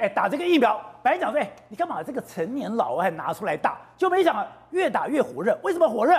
哎打这个疫苗，白讲说，哎，你干嘛这个成年老外拿出来打？就没想越打越火热。为什么火热？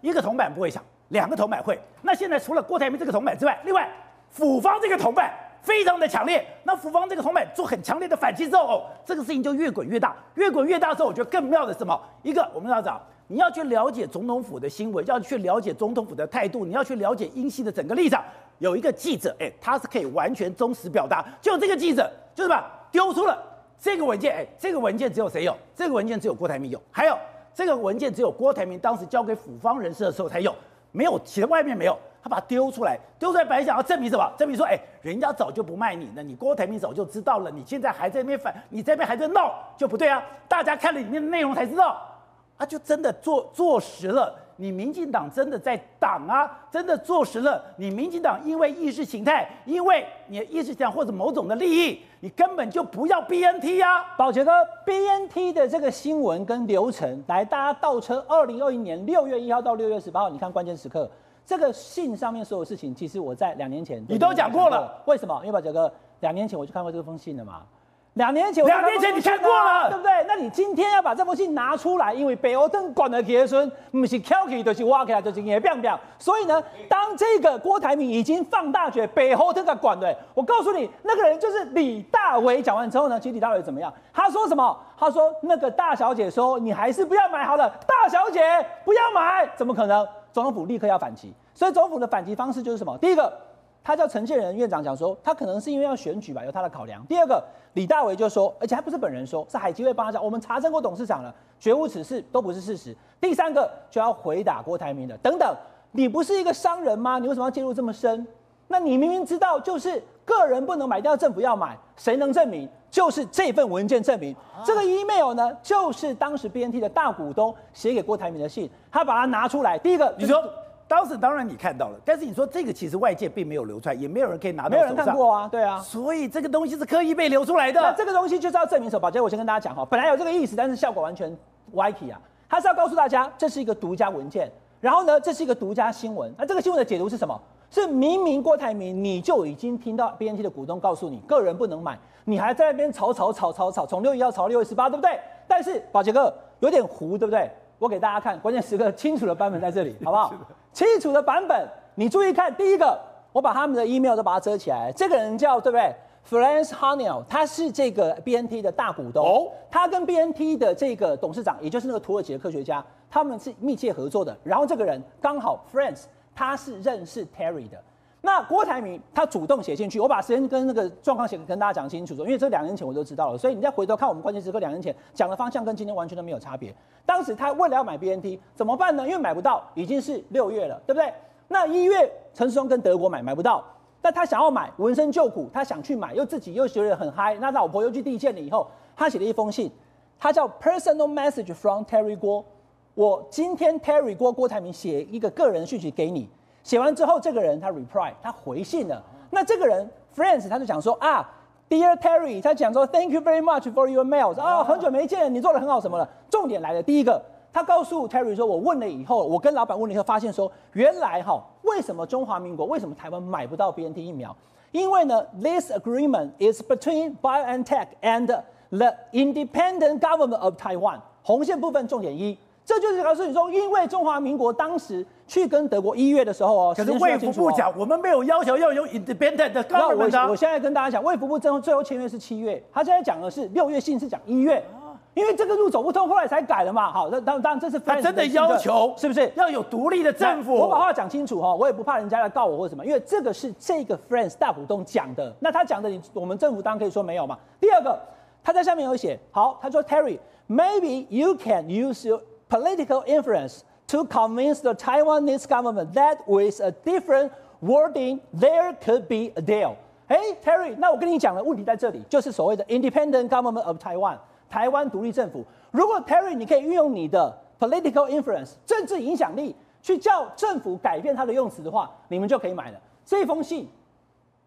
一个铜板不会响，两个铜板会。那现在除了郭台铭这个铜板之外，另外府方这个铜板非常的强烈。那府方这个铜板做很强烈的反击之后，哦，这个事情就越滚越大，越滚越大之后，我觉得更妙的是什么？一个我们要讲，你要去了解总统府的新闻，要去了解总统府的态度，你要去了解英系的整个立场。有一个记者，哎，他是可以完全忠实表达。就这个记者，就是吧丢出了这个文件，哎，这个文件只有谁有？这个文件只有郭台铭有。还有这个文件只有郭台铭当时交给府方人士的时候才有，没有其他外面没有。他把它丢出来，丢出来本来想要证明什么？证明说，哎，人家早就不卖你了，你郭台铭早就知道了，你现在还在那边反，你这边还在闹，就不对啊！大家看了里面的内容才知道，啊，就真的坐坐实了。你民进党真的在挡啊！真的坐实了，你民进党因为意识形态，因为你的意识形态或者某种的利益，你根本就不要 BNT 呀、啊！宝杰哥，BNT 的这个新闻跟流程，来，大家倒车，二零二一年六月一号到六月十八号，你看关键时刻，这个信上面所有事情，其实我在两年前你都讲过了。为什么？因为宝杰哥，两年前我就看过这封信了嘛。两年前，两年前你看过了，对不对？那你今天要把这封信拿出来，因为北欧登管的学生不是翘起就是挖起来就是也变变。所以呢，当这个郭台铭已经放大决北欧登管的，我告诉你，那个人就是李大为。讲完之后呢，其实李大为怎么样？他说什么？他说那个大小姐说你还是不要买好了，大小姐不要买，怎么可能？总统府立刻要反击，所以总统府的反击方式就是什么？第一个。他叫陈建仁院长讲说，他可能是因为要选举吧，有他的考量。第二个，李大为就说，而且还不是本人说，是海基会帮他讲，我们查证过董事长了，绝无此事，都不是事实。第三个就要回答郭台铭的，等等，你不是一个商人吗？你为什么要介入这么深？那你明明知道，就是个人不能买掉，政府要买，谁能证明？就是这份文件证明，这个 email 呢，就是当时 BNT 的大股东写给郭台铭的信，他把它拿出来，第一个，你说。当时当然你看到了，但是你说这个其实外界并没有流出来，也没有人可以拿到。没有人看过啊，对啊。所以这个东西是刻意被流出来的。那这个东西就是要证明什么？宝杰，我先跟大家讲哈，本来有这个意思，但是效果完全歪题啊。他是要告诉大家，这是一个独家文件，然后呢，这是一个独家新闻。那这个新闻的解读是什么？是明明郭台铭你就已经听到 BNT 的股东告诉你，个人不能买，你还在那边吵吵吵吵吵，从六月一号吵到六月十八，对不对？但是宝杰哥有点糊，对不对？我给大家看关键时刻清楚的版本在这里，好不好？清楚的版本，你注意看，第一个，我把他们的 email 都把它遮起来。这个人叫对不对？Frantz Haniel，他是这个 BNT 的大股东。哦，他跟 BNT 的这个董事长，也就是那个土耳其的科学家，他们是密切合作的。然后这个人刚好 Frantz，他是认识 Terry 的。那郭台铭他主动写进去，我把时间跟那个状况写跟大家讲清楚，说因为这两年前我就知道了，所以你再回头看我们关键时刻两年前讲的方向跟今天完全都没有差别。当时他为了要买 BNT 怎么办呢？因为买不到，已经是六月了，对不对？那一月陈时中跟德国买买不到，但他想要买，闻声救苦，他想去买，又自己又觉得很嗨，那老婆又去递件了以后，他写了一封信，他叫 Personal Message from Terry 郭，我今天 Terry 郭郭台铭写一个个人讯息给你。写完之后，这个人他 reply，他回信了。那这个人 Friends 他就讲说啊，Dear Terry，他讲说 Thank you very much for your mails。啊，很久没见，你做的很好什么了？重点来了，第一个，他告诉 Terry 说，我问了以后，我跟老板问了以后，发现说，原来哈，为什么中华民国，为什么台湾买不到 BNT 疫苗？因为呢，This agreement is between BioNTech and the independent government of Taiwan。红线部分重点一。这就是告诉你说，因为中华民国当时去跟德国一月的时候哦，可是卫福部讲，我们没有要求要有 independent 的 government。那我我现在跟大家讲，卫福部最后最后签约是七月，他现在讲的是六月信是讲一月，因为这个路走不通，后来才改了嘛。好，那当当然这是他真的要求，是不是要有独立的政府？我把话讲清楚哈，我也不怕人家来告我或什么，因为这个是这个 Friends 大股东讲的，那他讲的你我们政府当然可以说没有嘛。第二个，他在下面有写，好，他说 Terry，maybe you can use your political influence to convince the Taiwanese government that with a different wording there could be a deal。哎，Terry，那我跟你讲的问题在这里，就是所谓的 independent government of Taiwan，台湾独立政府。如果 Terry 你可以运用你的 political influence 政治影响力去叫政府改变它的用词的话，你们就可以买了。这封信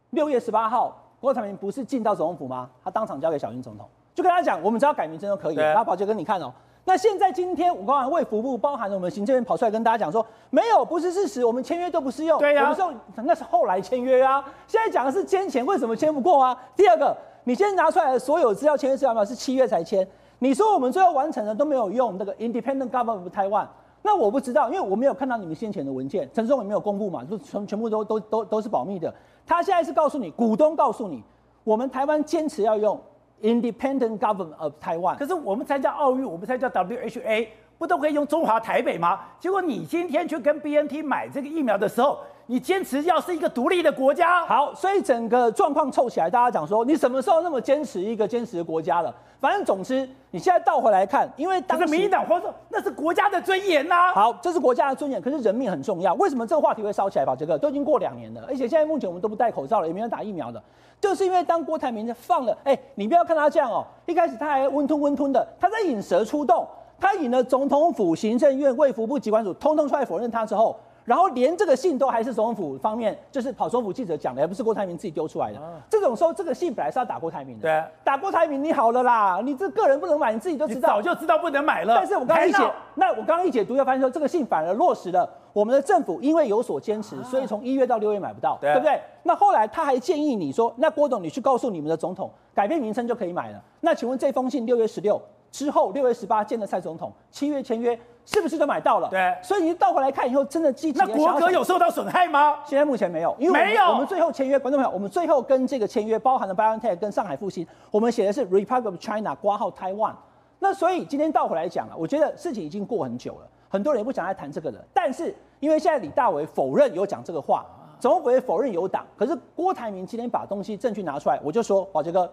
六月十八号，郭台铭不是进到总统府吗？他当场交给小英总统，就跟他讲，我们只要改名称就可以。然后宝杰哥，你看哦。那现在今天我刚刚卫福部包含了我们行政院跑出来跟大家讲说，没有，不是事实，我们签约都不适用。对呀、啊，那是后来签约啊。现在讲的是签前为什么签不过啊？第二个，你现在拿出来的所有资料签约资料是七月才签，你说我们最后完成的都没有用那个 Independent Government of Taiwan，那我不知道，因为我没有看到你们先前的文件，陈时中也没有公布嘛，就全全部都都都都是保密的。他现在是告诉你，股东告诉你，我们台湾坚持要用 Independent Government of Taiwan。可是我们参加奥运，我们参加 WHA，不都可以用中华台北吗？结果你今天去跟 BNT 买这个疫苗的时候，你坚持要是一个独立的国家。好，所以整个状况凑起来，大家讲说，你什么时候那么坚持一个坚持的国家了？反正总之，你现在倒回来看，因为当时民进党说那是国家的尊严呐、啊。好，这是国家的尊严，可是人命很重要。为什么这个话题会烧起来？宝杰哥，都已经过两年了，而且现在目前我们都不戴口罩了，也没有打疫苗的，就是因为当郭台铭放了，哎，你不要看他这样哦，一开始他还温吞温吞的，他在引蛇出洞。他引了总统府、行政院、卫福部机关署，通通出来否认他之后，然后连这个信都还是总统府方面，就是跑总统府记者讲的，而不是郭台铭自己丢出来的。啊、这种时候，这个信本来是要打郭台铭的。对，打郭台铭，你好了啦，你这个人不能买，你自己都知道，早就知道不能买了。但是我刚刚一解，那我刚刚一解读，又发现说这个信反而落实了我们的政府因为有所坚持，所以从一月到六月买不到，对，对不对？那后来他还建议你说，那郭董你去告诉你们的总统，改变名称就可以买了。那请问这封信六月十六。之后六月十八见了蔡总统，七月签约，是不是都买到了？对，所以你倒回来看以后，真的积极。那国格有受到损害吗？现在目前没有，因为没有。我们最后签约，观众朋友，我们最后跟这个签约包含了 BioNTech 跟上海复星，我们写的是 Republic of China 挂号 Taiwan。那所以今天倒回来讲了，我觉得事情已经过很久了，很多人也不想再谈这个了。但是因为现在李大为否认有讲这个话，总统否认有党，可是郭台铭今天把东西证据拿出来，我就说宝杰哥，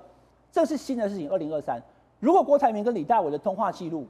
这是新的事情，二零二三。如果郭台铭跟李大为的通话记录，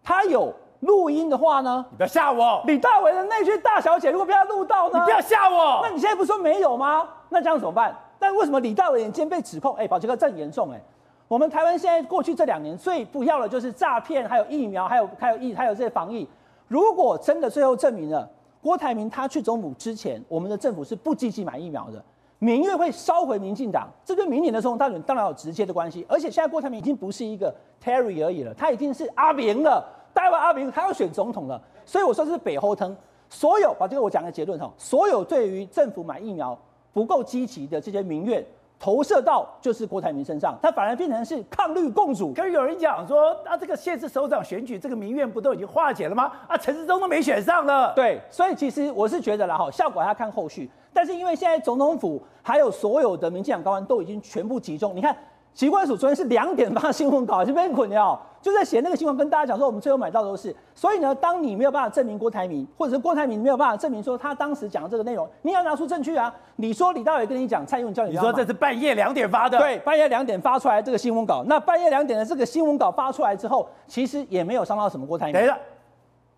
他有录音的话呢？你不要吓我！李大为的那句大小姐，如果被他录到呢？你不要吓我！那你现在不是说没有吗？那这样怎么办？但为什么李大为今天被指控？哎，宝杰哥，这很严重哎！我们台湾现在过去这两年最不要的就是诈骗，还有疫苗，还有还有疫，还有这些防疫。如果真的最后证明了郭台铭他去总统府之前，我们的政府是不积极买疫苗的。民怨会烧毁民进党，这跟明年的总统大选当然有直接的关系。而且现在郭台铭已经不是一个 Terry 而已了，他已经是阿明了，台湾阿明，他要选总统了。所以我说这是北后藤。所有把这个我讲个结论哈，所有对于政府买疫苗不够积极的这些民怨，投射到就是郭台铭身上，他反而变成是抗绿共主。可是有人讲说，啊，这个县市首长选举，这个民怨不都已经化解了吗？啊，陈世忠都没选上呢。对，所以其实我是觉得啦哈，效果还要看后续。但是因为现在总统府还有所有的民进党高官都已经全部集中，你看，奇怪署昨天是两点发新闻稿，是被捆了，就在写那个新闻，跟大家讲说我们最后买到的都是。所以呢，当你没有办法证明郭台铭，或者是郭台铭没有办法证明说他当时讲的这个内容，你要拿出证据啊！你说李大伟跟你讲，蔡英文叫你，你说这是半夜两点发的，对，半夜两点发出来这个新闻稿，那半夜两点的这个新闻稿发出来之后，其实也没有伤到什么郭台铭。等一下。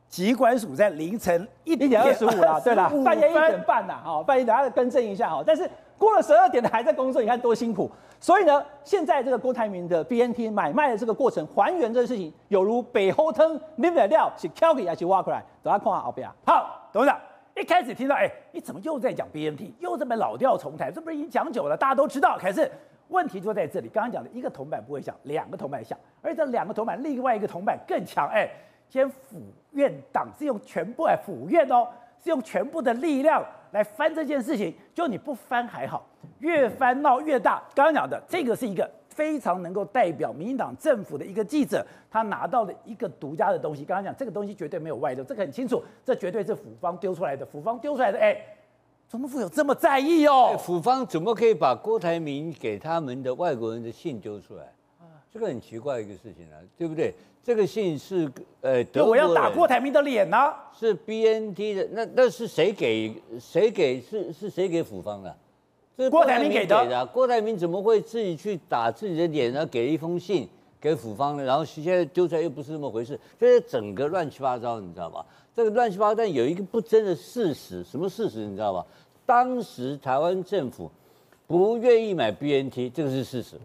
疾管署在凌晨一点二十五了，对了，半夜一点半了，哈，半夜等下更正一下哈。但是过了十二点的还在工作，你看多辛苦。所以呢，现在这个郭台铭的 BNT 买卖的这个过程，还原这个事情，有如北后汤里面的料是挑起还是挖过来？等下看下后边。好，董事长一开始听到，哎，你怎么又在讲 BNT，又这么老调重弹？这不是已经讲久了，大家都知道。可是问题就在这里，刚刚讲的一个铜板不会响，两个铜板响，而且这两个铜板，另外一个铜板更强，哎。先府院党是用全部哎，府院哦，是用全部的力量来翻这件事情。就你不翻还好，越翻闹越大。刚刚讲的这个是一个非常能够代表民进党政府的一个记者，他拿到了一个独家的东西。刚刚讲这个东西绝对没有外漏，这个很清楚，这绝对是府方丢出来的。府方丢出来的，哎，总统府有这么在意哦？府方怎么可以把郭台铭给他们的外国人的信丢出来？这个很奇怪一个事情啊，对不对？这个信是呃，德国要打郭台铭的脸呢、啊？是 BNT 的，那那是谁给谁给是是谁给府方的？这是郭台铭给的、啊。郭台铭怎么会自己去打自己的脸呢？给一封信给府方呢？然后现在丢出来又不是那么回事，所以整个乱七八糟，你知道吧？这个乱七八糟，但有一个不争的事实，什么事实你知道吧？当时台湾政府不愿意买 BNT，这个是事实。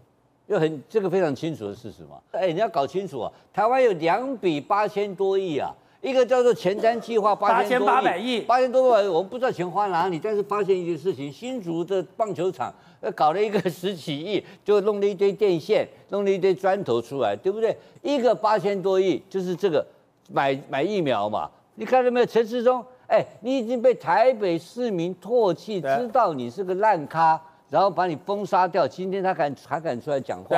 就很这个非常清楚的事实嘛，哎，你要搞清楚啊，台湾有两笔八千多亿啊，一个叫做前瞻计划八千八百亿，八千多万，我们不知道钱花哪里，但是发现一件事情，新竹的棒球场呃搞了一个十几亿，就弄了一堆电线，弄了一堆砖头出来，对不对？一个八千多亿就是这个买买疫苗嘛，你看到没有？陈时中，哎，你已经被台北市民唾弃，知道你是个烂咖。然后把你封杀掉。今天他敢还敢出来讲话，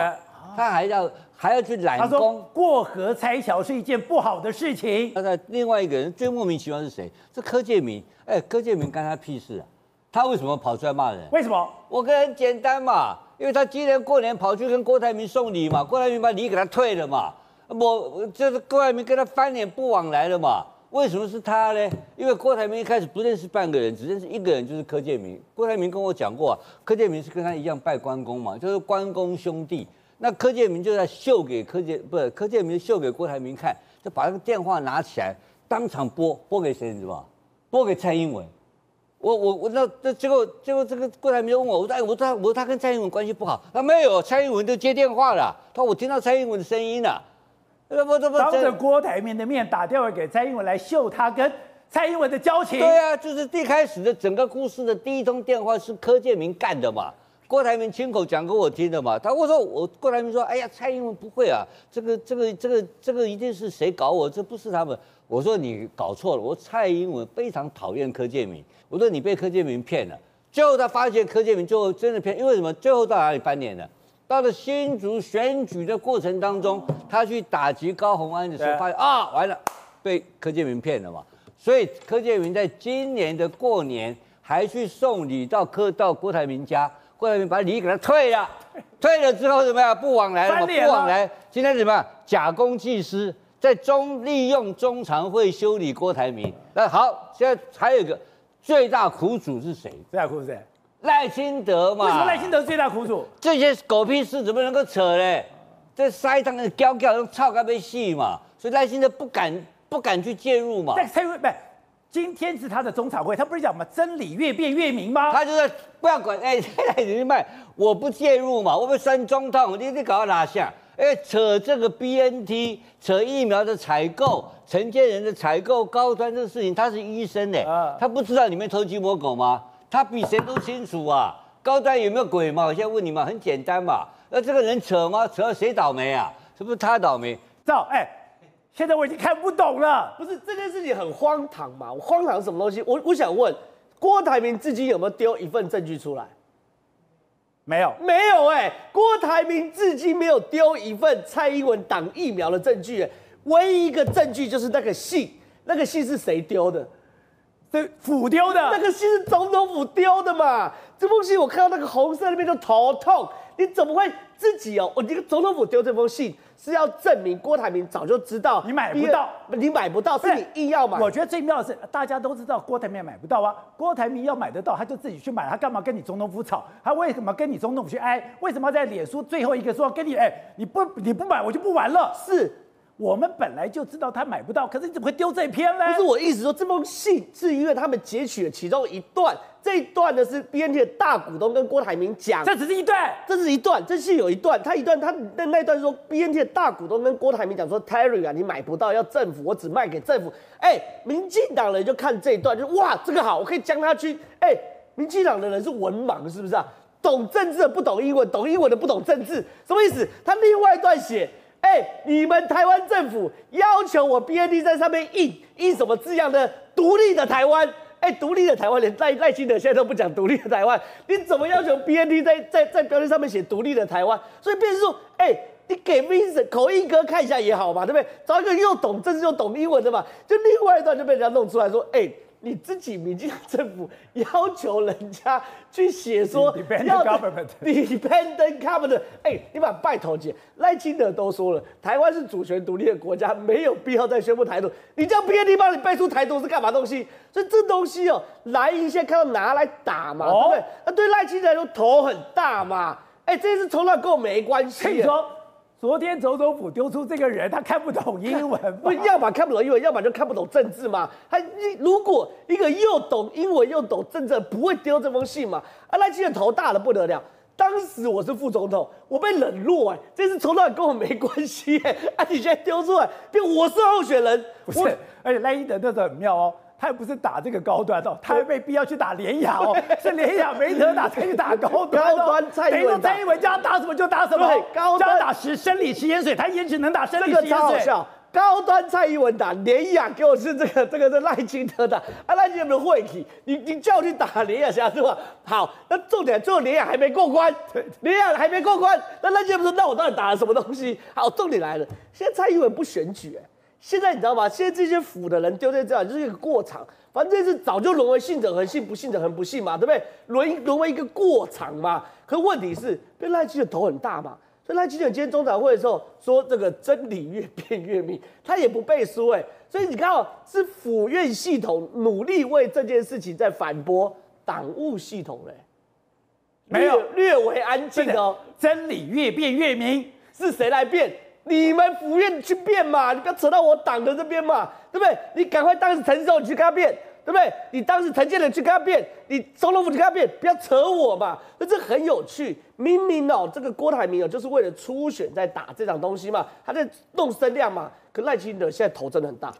他还要还要去揽功。过河拆桥是一件不好的事情。那另外一个人最莫名其妙是谁？是柯建明。哎，柯建明干他屁事啊？他为什么跑出来骂人？为什么？我跟很简单嘛，因为他今年过年跑去跟郭台铭送礼嘛，郭台铭把礼给他退了嘛，我就是郭台铭跟他翻脸不往来了嘛。为什么是他呢？因为郭台铭一开始不认识半个人，只认识一个人，就是柯建铭。郭台铭跟我讲过啊，柯建铭是跟他一样拜关公嘛，就是关公兄弟。那柯建铭就在秀给柯建，不是柯建铭秀给郭台铭看，就把那个电话拿起来，当场拨拨给谁你知道吗？拨给蔡英文。我我我那那结果结果这个郭台铭问我，我说哎，我他我说他跟蔡英文关系不好，他没有，蔡英文都接电话了，他说我听到蔡英文的声音了。当着郭台铭的面打电话给蔡英文来秀他跟蔡英文的交情。对啊，就是最开始的整个故事的第一通电话是柯建明干的嘛，郭台铭亲口讲给我听的嘛。他我说我郭台铭说，哎呀，蔡英文不会啊，这个这个这个这个一定是谁搞我，这不是他们。我说你搞错了，我蔡英文非常讨厌柯建明。我说你被柯建明骗了，最后他发现柯建明最后真的骗，因为什么？最后到哪里翻脸了？到了新竹选举的过程当中，他去打击高鸿安的时候，发现啊，完了，被柯建明骗了嘛。所以柯建明在今年的过年还去送礼到柯到郭台铭家，郭台铭把礼给他退了，退了之后怎么样？不往来了嘛，不往来。今天怎么样？假公济私，在中利用中常会修理郭台铭。那好，现在还有一个最大苦主是谁？最大苦主是谁？赖清德嘛？为什么赖清德最大苦主？这些狗屁事怎么能够扯嘞？这塞当的胶胶用操该被戏嘛？所以赖清德不敢不敢去介入嘛？但蔡英文不，今天是他的中场会，他不是讲嘛？真理越辩越明吗？他就是不要管，哎，赖清德我不介入嘛，我不酸中痛，你你搞到哪下？哎，扯这个 BNT，扯疫苗的采购，承建人的采购高端这个事情，他是医生呢，他不知道里面偷鸡摸狗吗？他比谁都清楚啊！高端有没有鬼嘛？我现在问你嘛，很简单嘛。那这个人扯吗？扯到谁倒霉啊？是不是他倒霉？赵，哎，现在我已经看不懂了。不是这件事情很荒唐嘛？荒唐什么东西？我我想问，郭台铭自己有没有丢一份证据出来？没有，没有哎、欸。郭台铭至今没有丢一份蔡英文挡疫苗的证据、欸，唯一一个证据就是那个信，那个信是谁丢的？这府丢的，那个信是总统府丢的嘛？这封信我看到那个红色那边就头痛。你怎么会自己哦？我这个总统府丢这封信是要证明郭台铭早就知道你买不到，你买不到是你硬要买。我觉得最妙的是大家都知道郭台铭买不到啊。郭台铭要买得到，他就自己去买，他干嘛跟你总统府吵？他为什么跟你总统府去挨？为什么在脸书最后一个说跟你哎，你不你不买我就不玩了？是。我们本来就知道他买不到，可是你怎么会丢这篇呢？不是我意思说，这封信是因为他们截取了其中一段，这一段呢是 BNT 的大股东跟郭台铭讲，这只是一段，这是一段，这是有一段，他一段他那那段说 BNT 的大股东跟郭台铭讲说，Terry 啊，你买不到，要政府，我只卖给政府。哎，民进党人就看这一段，就哇，这个好，我可以将他去。哎，民进党的人是文盲是不是啊？懂政治的不懂英文，懂英文的不懂政治，什么意思？他另外一段写。哎、你们台湾政府要求我 BNT 在上面印印什么字样的独立的台湾？哎、独立的台湾连赖赖清德现在都不讲独立的台湾，你怎么要求 BNT 在在在标签上面写独立的台湾？所以变成说，哎、你给 Vincent 口译哥看一下也好嘛，对不对？找一个又懂政治又懂英文的嘛，就另外一段就被人家弄出来说，哎、欸。你自己民进党政府要求人家去写说 要 Independent Government，哎，你把拜托姐赖清德都说了，台湾是主权独立的国家，没有必要再宣布台独。你叫 BNT 帮你背出台独是干嘛东西？所以这东西哦，来一下看到拿来打嘛，对不对？那对赖清德来说头很大嘛，哎，这次从来跟我没关系。昨天总统府丢出这个人，他看不懂英文，不要么看不懂英文，要么就看不懂政治嘛。他如果一个又懂英文又懂政治，不会丢这封信嘛？啊，赖清德头大的不得了。当时我是副总统，我被冷落哎，这次从来跟我没关系哎，啊，你现在丢出来，变我是候选人，不是？而且赖清德那时候很妙哦。他也不是打这个高端哦，他还被逼要去打联雅哦，是联雅没得打才去打高端哦。高端蔡英文，蔡英文叫他打什么就打什么，高端打十生理食盐水，他也只能打生理食盐水。这个超好笑，高端蔡英文打联雅，给我是 这个这个是赖清德打啊，赖清德会去，你你叫我去打联亚侠是吧？好，那重点最后联雅还没过关，联雅还没过关，那赖清德说，那我到底打了什么东西？好，重点来了，现在蔡英文不选举、欸，现在你知道吗？现在这些府的人丢在这样，就是一个过场，反正这次早就沦为信者恒信，不信者恒不信嘛，对不对？沦沦为一个过场嘛。可问题是，被赖清德头很大嘛。所以赖清德今天中常会的时候说，这个真理越辩越明，他也不背书哎。所以你看哦，是府院系统努力为这件事情在反驳党务系统嘞，没有略为安静哦。真理越辩越明，是谁来辩？你们府院去变嘛，你不要扯到我党的这边嘛，对不对？你赶快当时陈时你去跟他变。对不对？你当时陈建仁去跟他变，你总统府去跟他变，不要扯我嘛。那这很有趣，明明哦，这个郭台铭哦，就是为了初选在打这场东西嘛，他在弄声量嘛。可赖清德现在头真的很大。